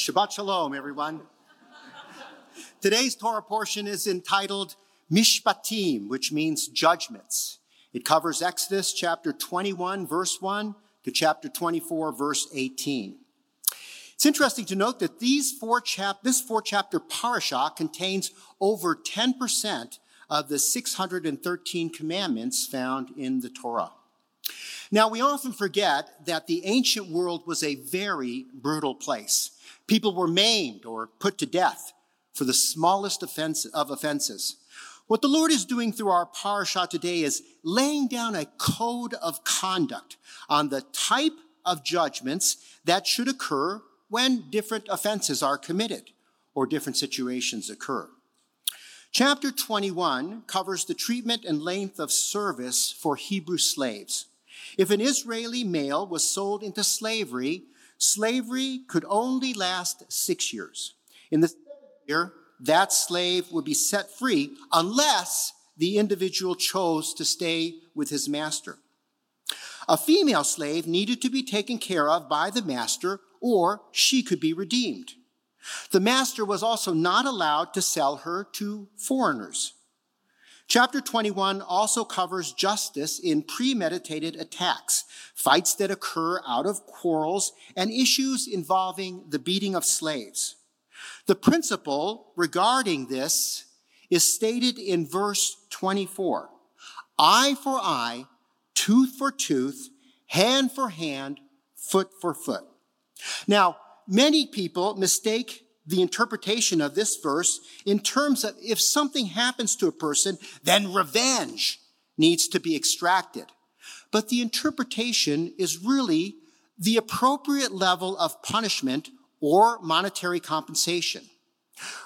Shabbat Shalom, everyone. Today's Torah portion is entitled Mishpatim, which means judgments. It covers Exodus chapter 21, verse 1 to chapter 24, verse 18. It's interesting to note that these four chap- this four chapter parasha contains over 10% of the 613 commandments found in the Torah. Now, we often forget that the ancient world was a very brutal place. People were maimed or put to death for the smallest offense of offenses. What the Lord is doing through our parasha today is laying down a code of conduct on the type of judgments that should occur when different offenses are committed or different situations occur. Chapter 21 covers the treatment and length of service for Hebrew slaves. If an Israeli male was sold into slavery, slavery could only last six years. In the seventh year, that slave would be set free unless the individual chose to stay with his master. A female slave needed to be taken care of by the master or she could be redeemed. The master was also not allowed to sell her to foreigners. Chapter 21 also covers justice in premeditated attacks, fights that occur out of quarrels, and issues involving the beating of slaves. The principle regarding this is stated in verse 24. Eye for eye, tooth for tooth, hand for hand, foot for foot. Now, many people mistake the interpretation of this verse in terms of if something happens to a person, then revenge needs to be extracted. But the interpretation is really the appropriate level of punishment or monetary compensation.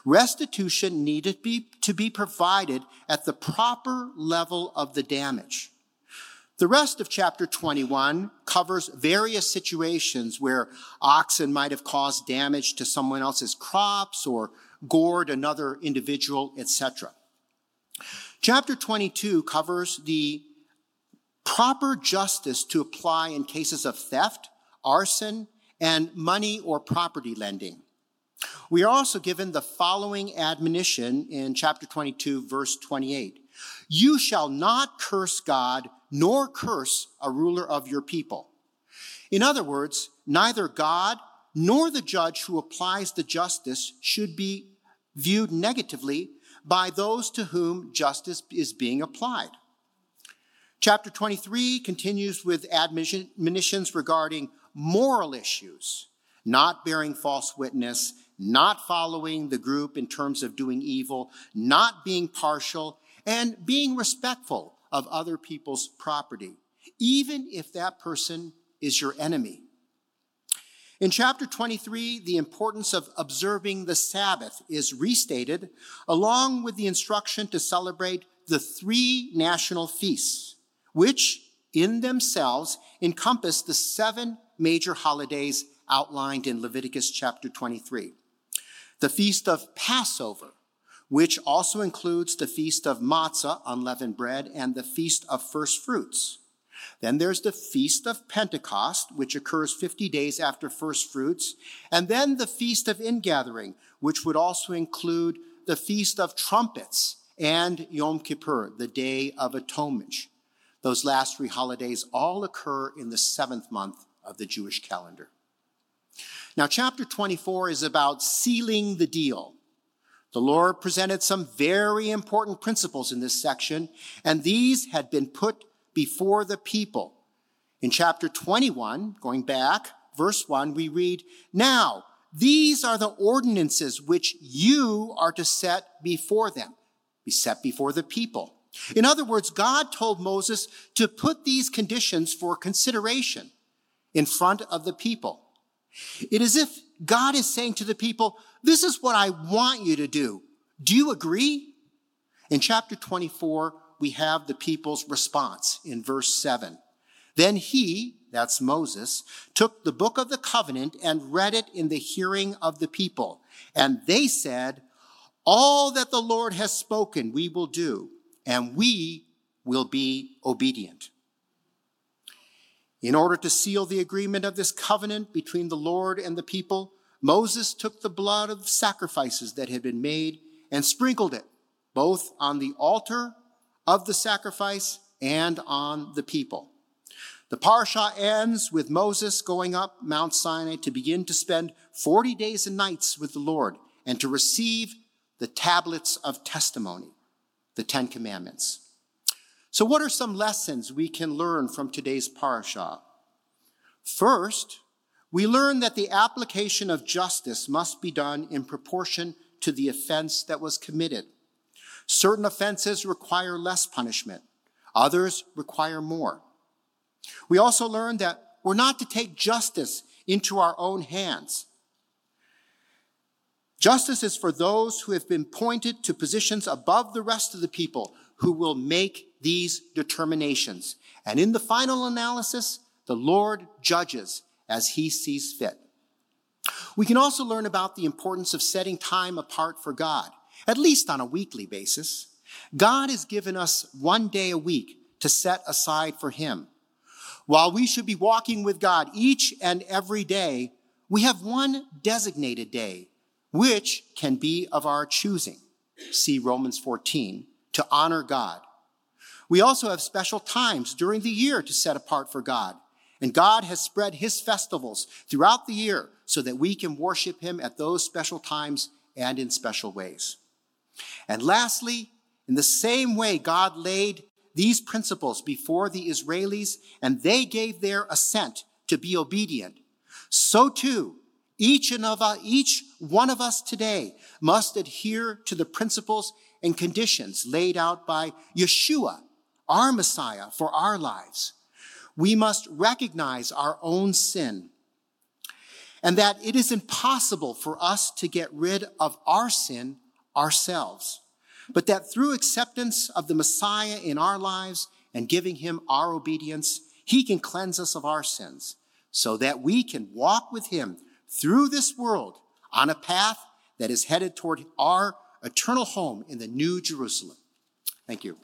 Restitution needed be, to be provided at the proper level of the damage. The rest of chapter 21 covers various situations where oxen might have caused damage to someone else's crops or gored another individual, etc. Chapter 22 covers the proper justice to apply in cases of theft, arson, and money or property lending. We are also given the following admonition in chapter 22, verse 28. You shall not curse God nor curse a ruler of your people. In other words, neither God nor the judge who applies the justice should be viewed negatively by those to whom justice is being applied. Chapter 23 continues with admonitions regarding moral issues, not bearing false witness, not following the group in terms of doing evil, not being partial, and being respectful of other people's property, even if that person is your enemy. In chapter 23, the importance of observing the Sabbath is restated, along with the instruction to celebrate the three national feasts, which in themselves encompass the seven major holidays outlined in Leviticus chapter 23. The feast of Passover, which also includes the feast of matzah, unleavened bread, and the feast of first fruits. Then there's the feast of Pentecost, which occurs 50 days after first fruits, and then the feast of ingathering, which would also include the feast of trumpets and Yom Kippur, the day of atonement. Those last three holidays all occur in the seventh month of the Jewish calendar. Now, chapter 24 is about sealing the deal. The Lord presented some very important principles in this section, and these had been put before the people. In chapter 21, going back, verse 1, we read, Now, these are the ordinances which you are to set before them, be set before the people. In other words, God told Moses to put these conditions for consideration in front of the people. It is if God is saying to the people, this is what I want you to do. Do you agree? In chapter 24, we have the people's response in verse 7. Then he, that's Moses, took the book of the covenant and read it in the hearing of the people. And they said, All that the Lord has spoken, we will do, and we will be obedient. In order to seal the agreement of this covenant between the Lord and the people, Moses took the blood of sacrifices that had been made and sprinkled it both on the altar of the sacrifice and on the people. The parsha ends with Moses going up Mount Sinai to begin to spend 40 days and nights with the Lord and to receive the tablets of testimony, the Ten Commandments. So, what are some lessons we can learn from today's parsha? First, we learn that the application of justice must be done in proportion to the offense that was committed. Certain offenses require less punishment, others require more. We also learn that we're not to take justice into our own hands. Justice is for those who have been pointed to positions above the rest of the people who will make these determinations. And in the final analysis, the Lord judges as he sees fit. We can also learn about the importance of setting time apart for God, at least on a weekly basis. God has given us one day a week to set aside for him. While we should be walking with God each and every day, we have one designated day, which can be of our choosing. See Romans 14, to honor God. We also have special times during the year to set apart for God. And God has spread his festivals throughout the year so that we can worship him at those special times and in special ways. And lastly, in the same way God laid these principles before the Israelis, and they gave their assent to be obedient. So too, each and of us, each one of us today must adhere to the principles and conditions laid out by Yeshua, our Messiah, for our lives. We must recognize our own sin and that it is impossible for us to get rid of our sin ourselves but that through acceptance of the Messiah in our lives and giving him our obedience, he can cleanse us of our sins so that we can walk with him through this world on a path that is headed toward our eternal home in the New Jerusalem. Thank you.